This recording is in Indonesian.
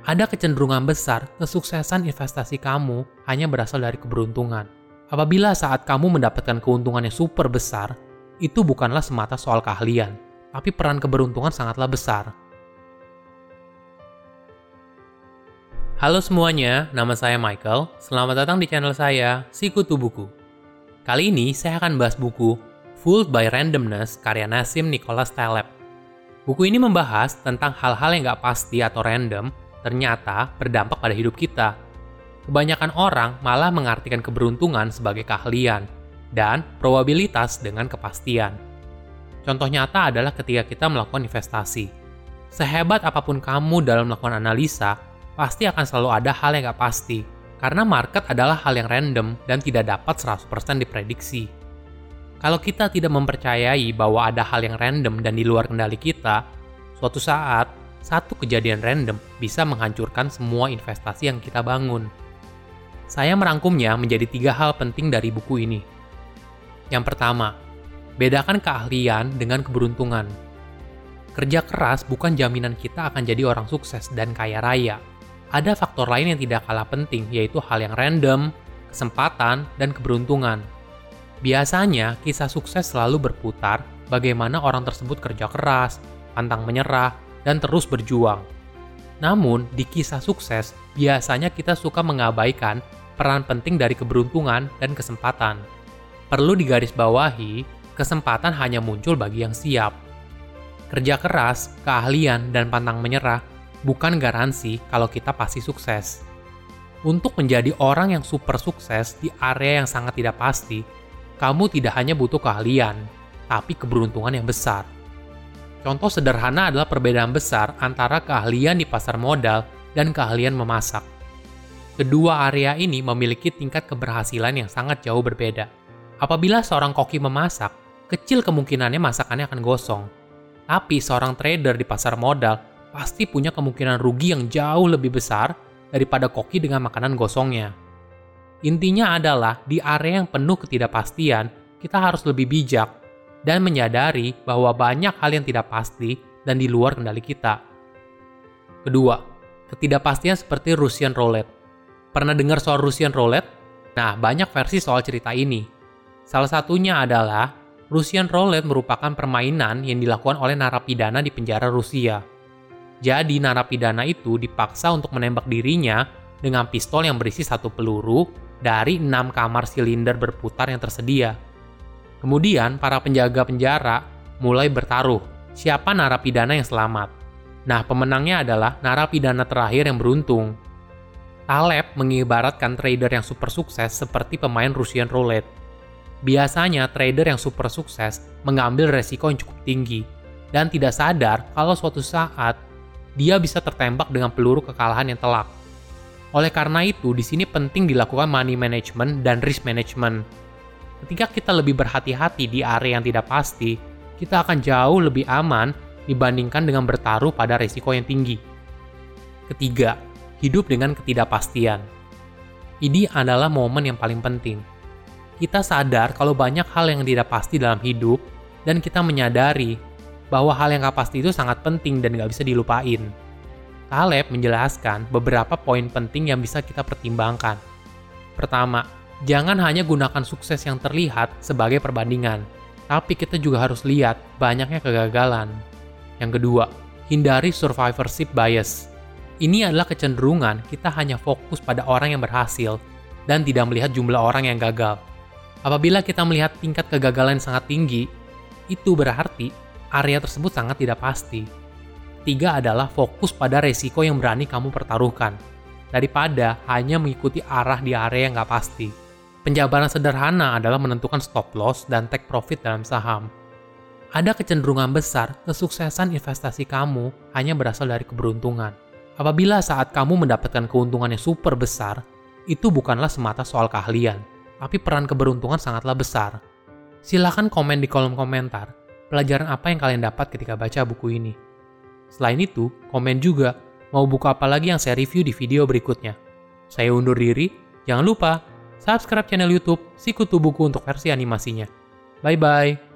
ada kecenderungan besar kesuksesan investasi kamu hanya berasal dari keberuntungan. Apabila saat kamu mendapatkan keuntungan yang super besar, itu bukanlah semata soal keahlian, tapi peran keberuntungan sangatlah besar. Halo semuanya, nama saya Michael. Selamat datang di channel saya, Sikutu Buku. Kali ini saya akan bahas buku Fooled by Randomness karya Nassim Nicholas Taleb. Buku ini membahas tentang hal-hal yang gak pasti atau random ternyata berdampak pada hidup kita. Kebanyakan orang malah mengartikan keberuntungan sebagai keahlian dan probabilitas dengan kepastian. Contoh nyata adalah ketika kita melakukan investasi. Sehebat apa pun kamu dalam melakukan analisa, pasti akan selalu ada hal yang gak pasti, karena market adalah hal yang random dan tidak dapat 100% diprediksi. Kalau kita tidak mempercayai bahwa ada hal yang random dan di luar kendali kita, suatu saat satu kejadian random bisa menghancurkan semua investasi yang kita bangun. Saya merangkumnya menjadi tiga hal penting dari buku ini. Yang pertama, bedakan keahlian dengan keberuntungan. Kerja keras bukan jaminan kita akan jadi orang sukses dan kaya raya. Ada faktor lain yang tidak kalah penting, yaitu hal yang random, kesempatan, dan keberuntungan. Biasanya, kisah sukses selalu berputar bagaimana orang tersebut kerja keras, pantang menyerah, dan terus berjuang. Namun, di kisah sukses, biasanya kita suka mengabaikan peran penting dari keberuntungan dan kesempatan. Perlu digarisbawahi, kesempatan hanya muncul bagi yang siap. Kerja keras, keahlian, dan pantang menyerah bukan garansi kalau kita pasti sukses. Untuk menjadi orang yang super sukses di area yang sangat tidak pasti, kamu tidak hanya butuh keahlian, tapi keberuntungan yang besar. Contoh sederhana adalah perbedaan besar antara keahlian di pasar modal dan keahlian memasak. Kedua area ini memiliki tingkat keberhasilan yang sangat jauh berbeda. Apabila seorang koki memasak, kecil kemungkinannya masakannya akan gosong. Tapi seorang trader di pasar modal pasti punya kemungkinan rugi yang jauh lebih besar daripada koki dengan makanan gosongnya. Intinya adalah di area yang penuh ketidakpastian, kita harus lebih bijak dan menyadari bahwa banyak hal yang tidak pasti dan di luar kendali kita. Kedua, ketidakpastian seperti Russian roulette. Pernah dengar soal Russian roulette? Nah, banyak versi soal cerita ini. Salah satunya adalah Russian roulette merupakan permainan yang dilakukan oleh narapidana di penjara Rusia. Jadi narapidana itu dipaksa untuk menembak dirinya dengan pistol yang berisi satu peluru dari enam kamar silinder berputar yang tersedia. Kemudian para penjaga penjara mulai bertaruh siapa narapidana yang selamat. Nah, pemenangnya adalah narapidana terakhir yang beruntung. Taleb mengibaratkan trader yang super sukses seperti pemain Russian roulette. Biasanya trader yang super sukses mengambil resiko yang cukup tinggi dan tidak sadar kalau suatu saat dia bisa tertembak dengan peluru kekalahan yang telak. Oleh karena itu, di sini penting dilakukan money management dan risk management Ketika kita lebih berhati-hati di area yang tidak pasti, kita akan jauh lebih aman dibandingkan dengan bertaruh pada risiko yang tinggi. Ketiga, hidup dengan ketidakpastian. Ini adalah momen yang paling penting. Kita sadar kalau banyak hal yang tidak pasti dalam hidup, dan kita menyadari bahwa hal yang gak pasti itu sangat penting dan gak bisa dilupain. Taleb menjelaskan beberapa poin penting yang bisa kita pertimbangkan. Pertama, Jangan hanya gunakan sukses yang terlihat sebagai perbandingan, tapi kita juga harus lihat banyaknya kegagalan. Yang kedua, hindari survivorship bias. Ini adalah kecenderungan kita hanya fokus pada orang yang berhasil dan tidak melihat jumlah orang yang gagal. Apabila kita melihat tingkat kegagalan yang sangat tinggi, itu berarti area tersebut sangat tidak pasti. Tiga adalah fokus pada resiko yang berani kamu pertaruhkan, daripada hanya mengikuti arah di area yang nggak pasti. Penjabaran sederhana adalah menentukan stop loss dan take profit dalam saham. Ada kecenderungan besar kesuksesan investasi kamu hanya berasal dari keberuntungan. Apabila saat kamu mendapatkan keuntungan yang super besar, itu bukanlah semata soal keahlian, tapi peran keberuntungan sangatlah besar. Silahkan komen di kolom komentar pelajaran apa yang kalian dapat ketika baca buku ini. Selain itu, komen juga mau buku apa lagi yang saya review di video berikutnya. Saya undur diri, jangan lupa subscribe channel YouTube Sikutu Buku untuk versi animasinya. Bye bye.